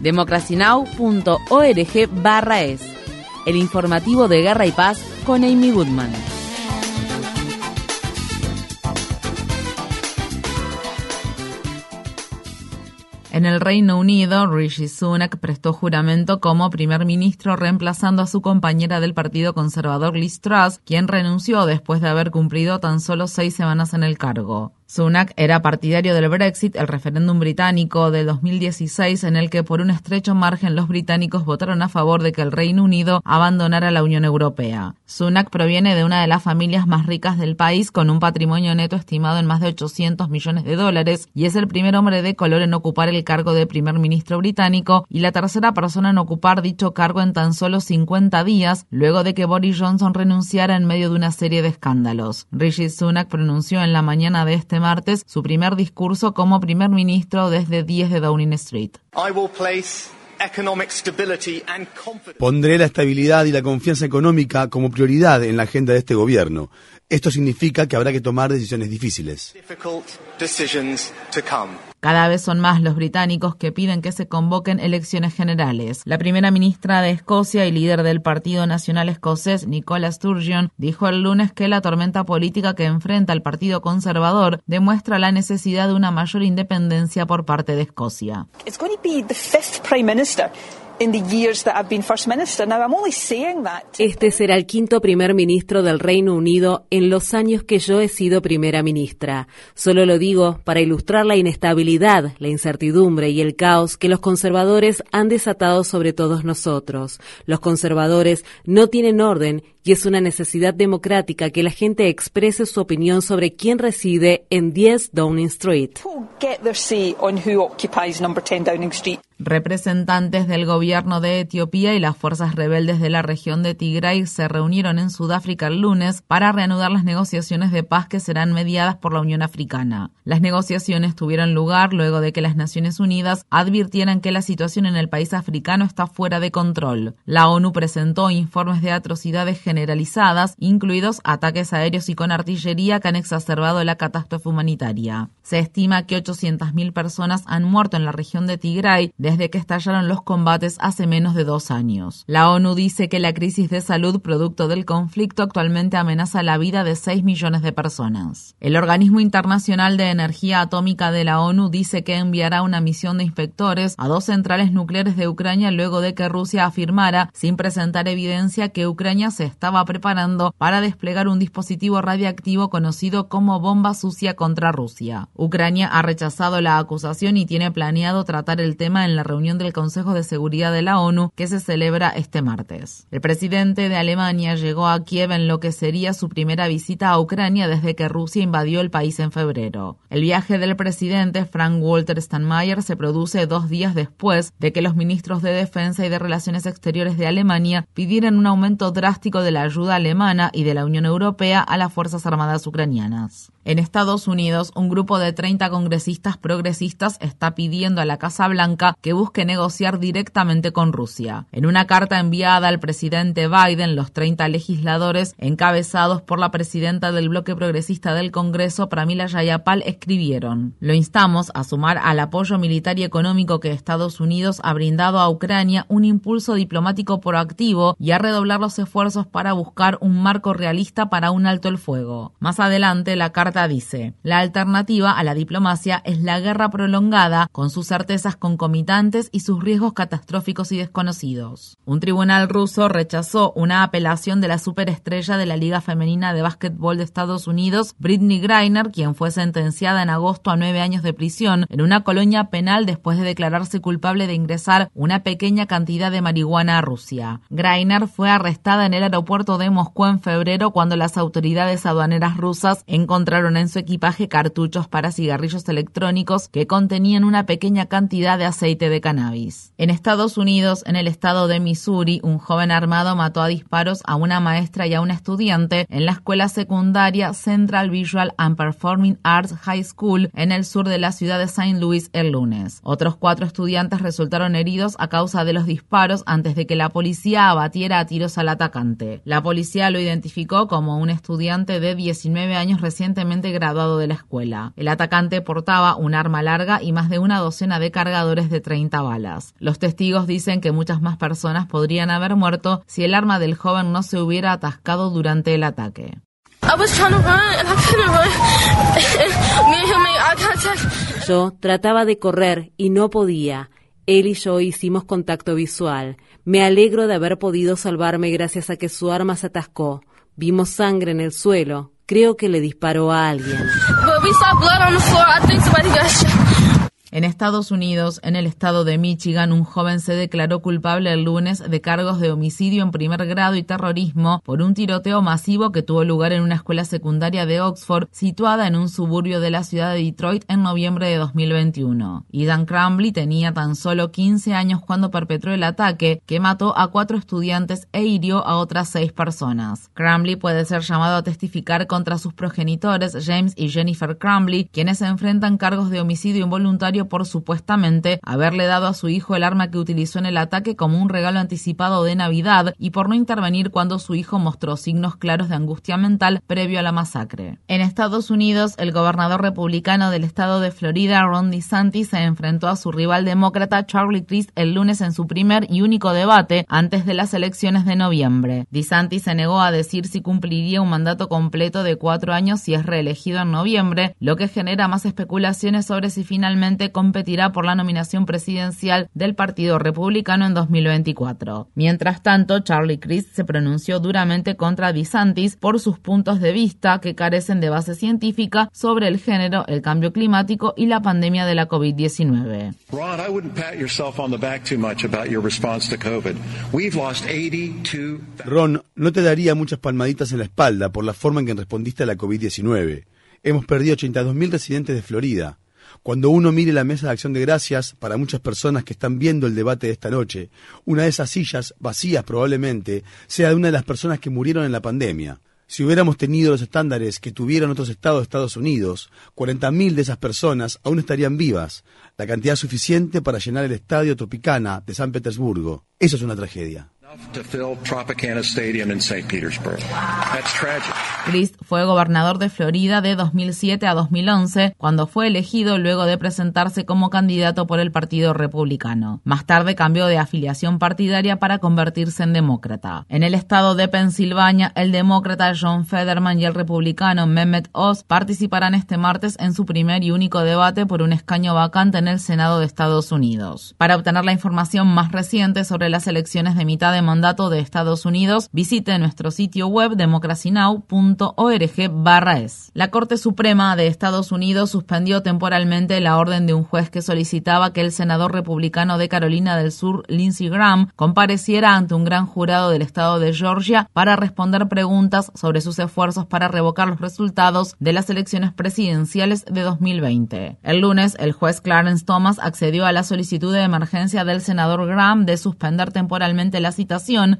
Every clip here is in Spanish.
democracynow.org barra es, el informativo de Guerra y Paz con Amy Goodman. En el Reino Unido, Rishi Sunak prestó juramento como primer ministro reemplazando a su compañera del Partido Conservador Liz Truss, quien renunció después de haber cumplido tan solo seis semanas en el cargo. Sunak era partidario del Brexit, el referéndum británico de 2016 en el que por un estrecho margen los británicos votaron a favor de que el Reino Unido abandonara la Unión Europea. Sunak proviene de una de las familias más ricas del país con un patrimonio neto estimado en más de 800 millones de dólares y es el primer hombre de color en ocupar el cargo de primer ministro británico y la tercera persona en ocupar dicho cargo en tan solo 50 días luego de que Boris Johnson renunciara en medio de una serie de escándalos. Rishi Sunak pronunció en la mañana de este martes su primer discurso como primer ministro desde 10 de Downing Street. Pondré la estabilidad y la confianza económica como prioridad en la agenda de este gobierno. Esto significa que habrá que tomar decisiones difíciles. Cada vez son más los británicos que piden que se convoquen elecciones generales. La primera ministra de Escocia y líder del Partido Nacional Escocés, Nicola Sturgeon, dijo el lunes que la tormenta política que enfrenta el Partido Conservador demuestra la necesidad de una mayor independencia por parte de Escocia. Este será el quinto primer ministro del Reino Unido en los años que yo he sido primera ministra. Solo lo digo para ilustrar la inestabilidad, la incertidumbre y el caos que los conservadores han desatado sobre todos nosotros. Los conservadores no tienen orden y es una necesidad democrática que la gente exprese su opinión sobre quién reside en 10 Downing Street. Representantes del gobierno de Etiopía y las fuerzas rebeldes de la región de Tigray se reunieron en Sudáfrica el lunes para reanudar las negociaciones de paz que serán mediadas por la Unión Africana. Las negociaciones tuvieron lugar luego de que las Naciones Unidas advirtieran que la situación en el país africano está fuera de control. La ONU presentó informes de atrocidades generalizadas, incluidos ataques aéreos y con artillería que han exacerbado la catástrofe humanitaria. Se estima que 800.000 personas han muerto en la región de Tigray desde que estallaron los combates hace menos de dos años. La ONU dice que la crisis de salud producto del conflicto actualmente amenaza la vida de 6 millones de personas. El Organismo Internacional de Energía Atómica de la ONU dice que enviará una misión de inspectores a dos centrales nucleares de Ucrania luego de que Rusia afirmara, sin presentar evidencia, que Ucrania se estaba preparando para desplegar un dispositivo radiactivo conocido como bomba sucia contra Rusia. Ucrania ha rechazado la acusación y tiene planeado tratar el tema en la reunión del Consejo de Seguridad de la ONU que se celebra este martes. El presidente de Alemania llegó a Kiev en lo que sería su primera visita a Ucrania desde que Rusia invadió el país en febrero. El viaje del presidente Frank Walter Steinmeier se produce dos días después de que los ministros de Defensa y de Relaciones Exteriores de Alemania pidieran un aumento drástico de la ayuda alemana y de la Unión Europea a las Fuerzas Armadas ucranianas. En Estados Unidos, un grupo de 30 congresistas progresistas está pidiendo a la Casa Blanca que busque negociar directamente con Rusia. En una carta enviada al presidente Biden, los 30 legisladores, encabezados por la presidenta del bloque progresista del Congreso, Pramila Jayapal, escribieron: Lo instamos a sumar al apoyo militar y económico que Estados Unidos ha brindado a Ucrania un impulso diplomático proactivo y a redoblar los esfuerzos para buscar un marco realista para un alto el fuego. Más adelante, la carta dice, la alternativa a la diplomacia es la guerra prolongada con sus certezas concomitantes y sus riesgos catastróficos y desconocidos. Un tribunal ruso rechazó una apelación de la superestrella de la Liga Femenina de Básquetbol de Estados Unidos, Britney Griner, quien fue sentenciada en agosto a nueve años de prisión en una colonia penal después de declararse culpable de ingresar una pequeña cantidad de marihuana a Rusia. Griner fue arrestada en el aeropuerto aeropuerto de Moscú en febrero cuando las autoridades aduaneras rusas encontraron en su equipaje cartuchos para cigarrillos electrónicos que contenían una pequeña cantidad de aceite de cannabis. En Estados Unidos, en el estado de Missouri, un joven armado mató a disparos a una maestra y a una estudiante en la escuela secundaria Central Visual and Performing Arts High School en el sur de la ciudad de St. Louis el lunes. Otros cuatro estudiantes resultaron heridos a causa de los disparos antes de que la policía abatiera a tiros al atacante. La policía lo identificó como un estudiante de 19 años recientemente graduado de la escuela. El atacante portaba un arma larga y más de una docena de cargadores de 30 balas. Los testigos dicen que muchas más personas podrían haber muerto si el arma del joven no se hubiera atascado durante el ataque. Yo trataba de correr y no podía. Él y yo hicimos contacto visual. Me alegro de haber podido salvarme gracias a que su arma se atascó. Vimos sangre en el suelo. Creo que le disparó a alguien. En Estados Unidos, en el estado de Michigan, un joven se declaró culpable el lunes de cargos de homicidio en primer grado y terrorismo por un tiroteo masivo que tuvo lugar en una escuela secundaria de Oxford situada en un suburbio de la ciudad de Detroit en noviembre de 2021. Ethan Crumbley tenía tan solo 15 años cuando perpetró el ataque que mató a cuatro estudiantes e hirió a otras seis personas. Crumbley puede ser llamado a testificar contra sus progenitores James y Jennifer Crumbley, quienes enfrentan cargos de homicidio involuntario por supuestamente haberle dado a su hijo el arma que utilizó en el ataque como un regalo anticipado de Navidad y por no intervenir cuando su hijo mostró signos claros de angustia mental previo a la masacre. En Estados Unidos, el gobernador republicano del estado de Florida, Ron DeSantis, se enfrentó a su rival demócrata Charlie Crist el lunes en su primer y único debate antes de las elecciones de noviembre. DeSantis se negó a decir si cumpliría un mandato completo de cuatro años si es reelegido en noviembre, lo que genera más especulaciones sobre si finalmente competirá por la nominación presidencial del Partido Republicano en 2024. Mientras tanto, Charlie Crist se pronunció duramente contra DeSantis por sus puntos de vista que carecen de base científica sobre el género, el cambio climático y la pandemia de la COVID-19. Ron, no te daría muchas palmaditas en la espalda por la forma en que respondiste a la COVID-19. Hemos perdido 82.000 residentes de Florida. Cuando uno mire la mesa de acción de gracias, para muchas personas que están viendo el debate de esta noche, una de esas sillas, vacías probablemente, sea de una de las personas que murieron en la pandemia. Si hubiéramos tenido los estándares que tuvieron otros estados de Estados Unidos, 40.000 de esas personas aún estarían vivas, la cantidad suficiente para llenar el estadio Tropicana de San Petersburgo. Eso es una tragedia. Crist fue gobernador de Florida de 2007 a 2011, cuando fue elegido luego de presentarse como candidato por el Partido Republicano. Más tarde cambió de afiliación partidaria para convertirse en demócrata. En el estado de Pensilvania, el demócrata John Federman y el republicano Mehmet Oz participarán este martes en su primer y único debate por un escaño vacante en el Senado de Estados Unidos. Para obtener la información más reciente sobre las elecciones de mitad de mandato de Estados Unidos, visite nuestro sitio web democracynow.org/es. La Corte Suprema de Estados Unidos suspendió temporalmente la orden de un juez que solicitaba que el senador republicano de Carolina del Sur, Lindsey Graham, compareciera ante un gran jurado del estado de Georgia para responder preguntas sobre sus esfuerzos para revocar los resultados de las elecciones presidenciales de 2020. El lunes, el juez Clarence Thomas accedió a la solicitud de emergencia del senador Graham de suspender temporalmente la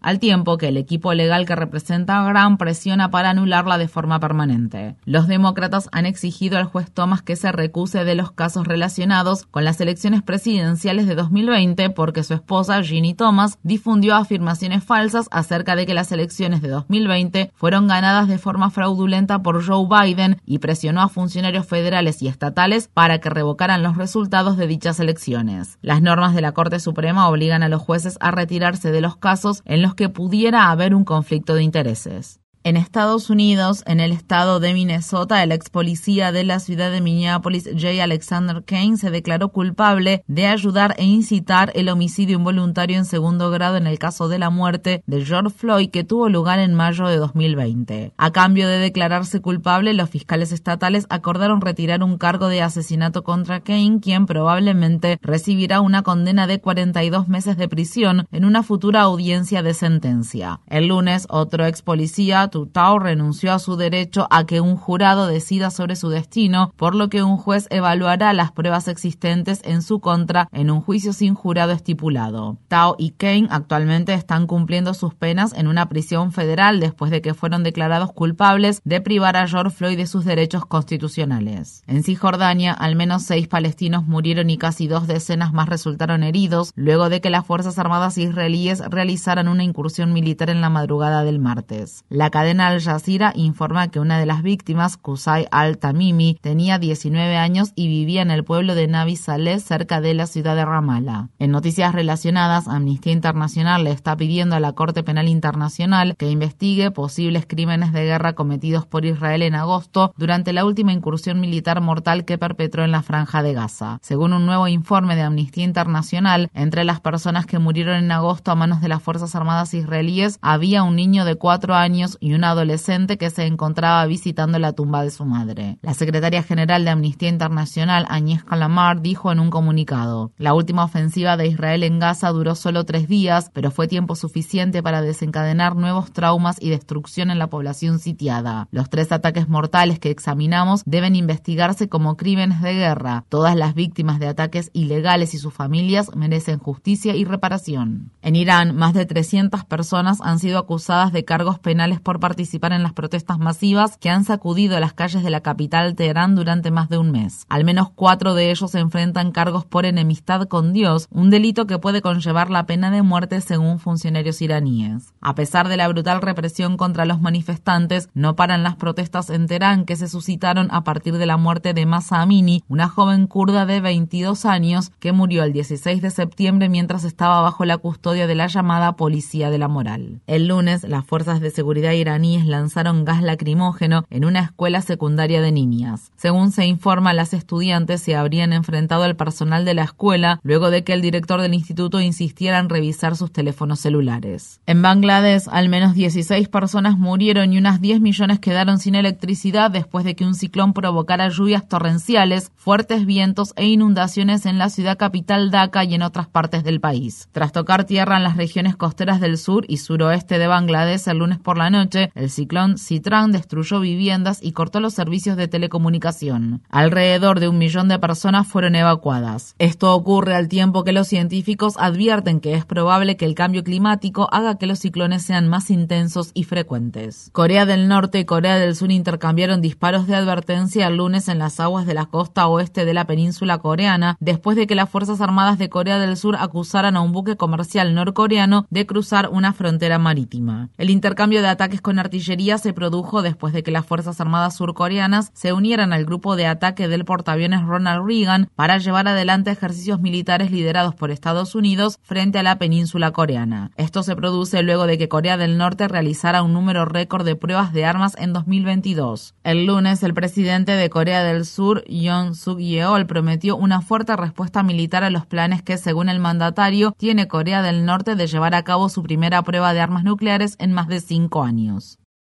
al tiempo que el equipo legal que representa a Graham presiona para anularla de forma permanente. Los demócratas han exigido al juez Thomas que se recuse de los casos relacionados con las elecciones presidenciales de 2020 porque su esposa Ginny Thomas difundió afirmaciones falsas acerca de que las elecciones de 2020 fueron ganadas de forma fraudulenta por Joe Biden y presionó a funcionarios federales y estatales para que revocaran los resultados de dichas elecciones. Las normas de la Corte Suprema obligan a los jueces a retirarse de los casos en los que pudiera haber un conflicto de intereses. En Estados Unidos, en el estado de Minnesota, el ex policía de la ciudad de Minneapolis, J. Alexander Kane, se declaró culpable de ayudar e incitar el homicidio involuntario en segundo grado en el caso de la muerte de George Floyd que tuvo lugar en mayo de 2020. A cambio de declararse culpable, los fiscales estatales acordaron retirar un cargo de asesinato contra Kane, quien probablemente recibirá una condena de 42 meses de prisión en una futura audiencia de sentencia. El lunes, otro ex policía, Tutau, renunció a su derecho a que un jurado decida sobre su destino, por lo que un juez evaluará las pruebas existentes en su contra en un juicio sin jurado estipulado. Tao y Kane actualmente están cumpliendo sus penas en una prisión federal después de que fueron declarados culpables de privar a George Floyd de sus derechos constitucionales. En Cisjordania, al menos seis palestinos murieron y casi dos decenas más resultaron heridos luego de que las Fuerzas Armadas israelíes realizaran una incursión militar en la madrugada del martes. La cadena Al Jazeera informa que una de las víctimas, Qusay al-Tamimi, tenía 19 años y vivía en el pueblo de Nabi Saleh, cerca de la ciudad de Ramallah. En noticias relacionadas, Amnistía Internacional le está pidiendo a la Corte Penal Internacional que investigue posibles crímenes de guerra cometidos por Israel en agosto durante la última incursión militar mortal que perpetró en la franja de Gaza. Según un nuevo informe de Amnistía Internacional, entre las personas que murieron en agosto a manos de las Fuerzas Armadas israelíes había un niño de cuatro años y un adolescente que se encontraba visitando la tumba de su madre. La secretaria general de Amnistía Internacional, Agnès Calamar, dijo en un comunicado, la última ofensiva de Israel en Gaza duró solo tres días, pero fue tiempo suficiente para desencadenar nuevos traumas y destrucción en la población sitiada. Los tres ataques mortales que examinamos deben investigarse como crímenes de guerra. Todas las víctimas de ataques ilegales y sus familias merecen justicia y reparación. En Irán, más de 300 personas han sido acusadas de cargos penales por participar en las protestas masivas que han sacudido las calles de la capital Teherán durante más de un mes. Al menos cuatro de ellos enfrentan cargos por enemistad con Dios, un delito que puede conllevar la pena de muerte según funcionarios iraníes. A pesar de la brutal represión contra los manifestantes, no paran las protestas en Teherán que se suscitaron a partir de la muerte de Masa Amini, una joven kurda de 22 años que murió el 16 de septiembre mientras estaba bajo la custodia de la llamada Policía de la Moral. El lunes, las fuerzas de seguridad iraníes lanzaron gas lacrimógeno en una escuela secundaria de niñas. Según se informa, las estudiantes se habrían enfrentado al personal de la escuela luego de que el director del instituto insistiera en revisar sus teléfonos celulares. En Bangladesh, al menos 16 personas murieron y unas 10 millones quedaron sin electricidad después de que un ciclón provocara lluvias torrenciales, fuertes vientos e inundaciones en la ciudad capital Dhaka y en otras partes del país. Tras tocar tierra en las regiones costeras del sur y suroeste de Bangladesh el lunes por la noche, el ciclón Citran destruyó viviendas y cortó los servicios de telecomunicación. Alrededor de un millón de personas fueron evacuadas. Esto ocurre al tiempo que los científicos advierten que es probable que el cambio climático haga que los ciclones sean más intensos y frecuentes. Corea del Norte y Corea del Sur intercambiaron disparos de advertencia el lunes en las aguas de la costa oeste de la península coreana, después de que las Fuerzas Armadas de Corea del Sur acusaran a un buque comercial norcoreano de cruzar una frontera marítima. El intercambio de ataques con artillería se produjo después de que las Fuerzas Armadas surcoreanas se unieran al grupo de ataque del portaaviones Ronald Reagan para llevar adelante ejercicios militares liderados por Estados Unidos frente a la península coreana. Esto se produce luego de que Corea del Norte realizara un número récord de pruebas de armas en 2022. El lunes, el presidente de Corea del Sur, Yoon Suk Yeol, prometió una fuerte respuesta militar a los planes que, según el mandatario, tiene Corea del Norte de llevar a cabo su primera prueba de armas nucleares en más de cinco años.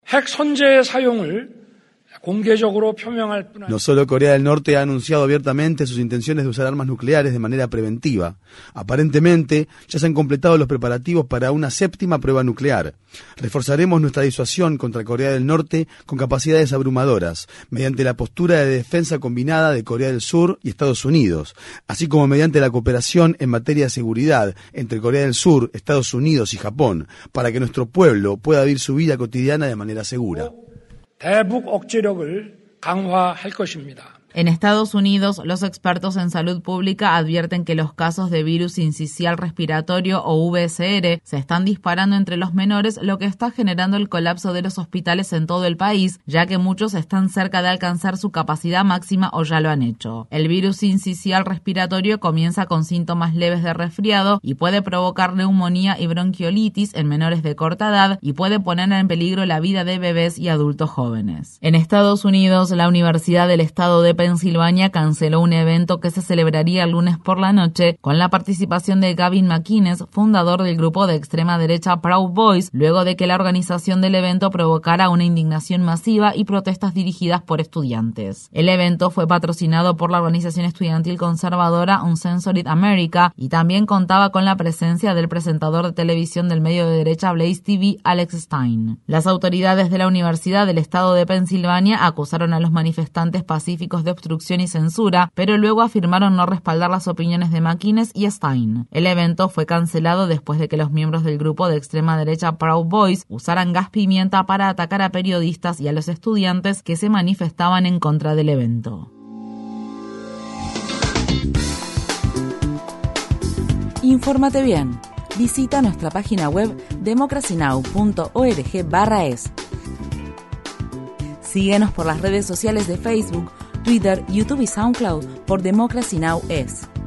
핵 선제의 사용을 No solo Corea del Norte ha anunciado abiertamente sus intenciones de usar armas nucleares de manera preventiva. Aparentemente, ya se han completado los preparativos para una séptima prueba nuclear. Reforzaremos nuestra disuasión contra Corea del Norte con capacidades abrumadoras, mediante la postura de defensa combinada de Corea del Sur y Estados Unidos, así como mediante la cooperación en materia de seguridad entre Corea del Sur, Estados Unidos y Japón, para que nuestro pueblo pueda vivir su vida cotidiana de manera segura. 대북 억제력을 강화할 것입니다. En Estados Unidos, los expertos en salud pública advierten que los casos de virus incisional respiratorio o VSR se están disparando entre los menores, lo que está generando el colapso de los hospitales en todo el país, ya que muchos están cerca de alcanzar su capacidad máxima o ya lo han hecho. El virus incisional respiratorio comienza con síntomas leves de resfriado y puede provocar neumonía y bronquiolitis en menores de corta edad y puede poner en peligro la vida de bebés y adultos jóvenes. En Estados Unidos, la Universidad del Estado de Pensilvania canceló un evento que se celebraría el lunes por la noche con la participación de Gavin McInnes, fundador del grupo de extrema derecha Proud Boys, luego de que la organización del evento provocara una indignación masiva y protestas dirigidas por estudiantes. El evento fue patrocinado por la organización estudiantil conservadora Uncensored America y también contaba con la presencia del presentador de televisión del medio de derecha Blaze TV, Alex Stein. Las autoridades de la Universidad del Estado de Pensilvania acusaron a los manifestantes pacíficos obstrucción y censura, pero luego afirmaron no respaldar las opiniones de McInnes y Stein. El evento fue cancelado después de que los miembros del grupo de extrema derecha Proud Boys usaran gas pimienta para atacar a periodistas y a los estudiantes que se manifestaban en contra del evento. Infórmate bien. Visita nuestra página web democracynow.org/es. Síguenos por las redes sociales de Facebook, Twitter, YouTube y SoundCloud por Democracy Now! es.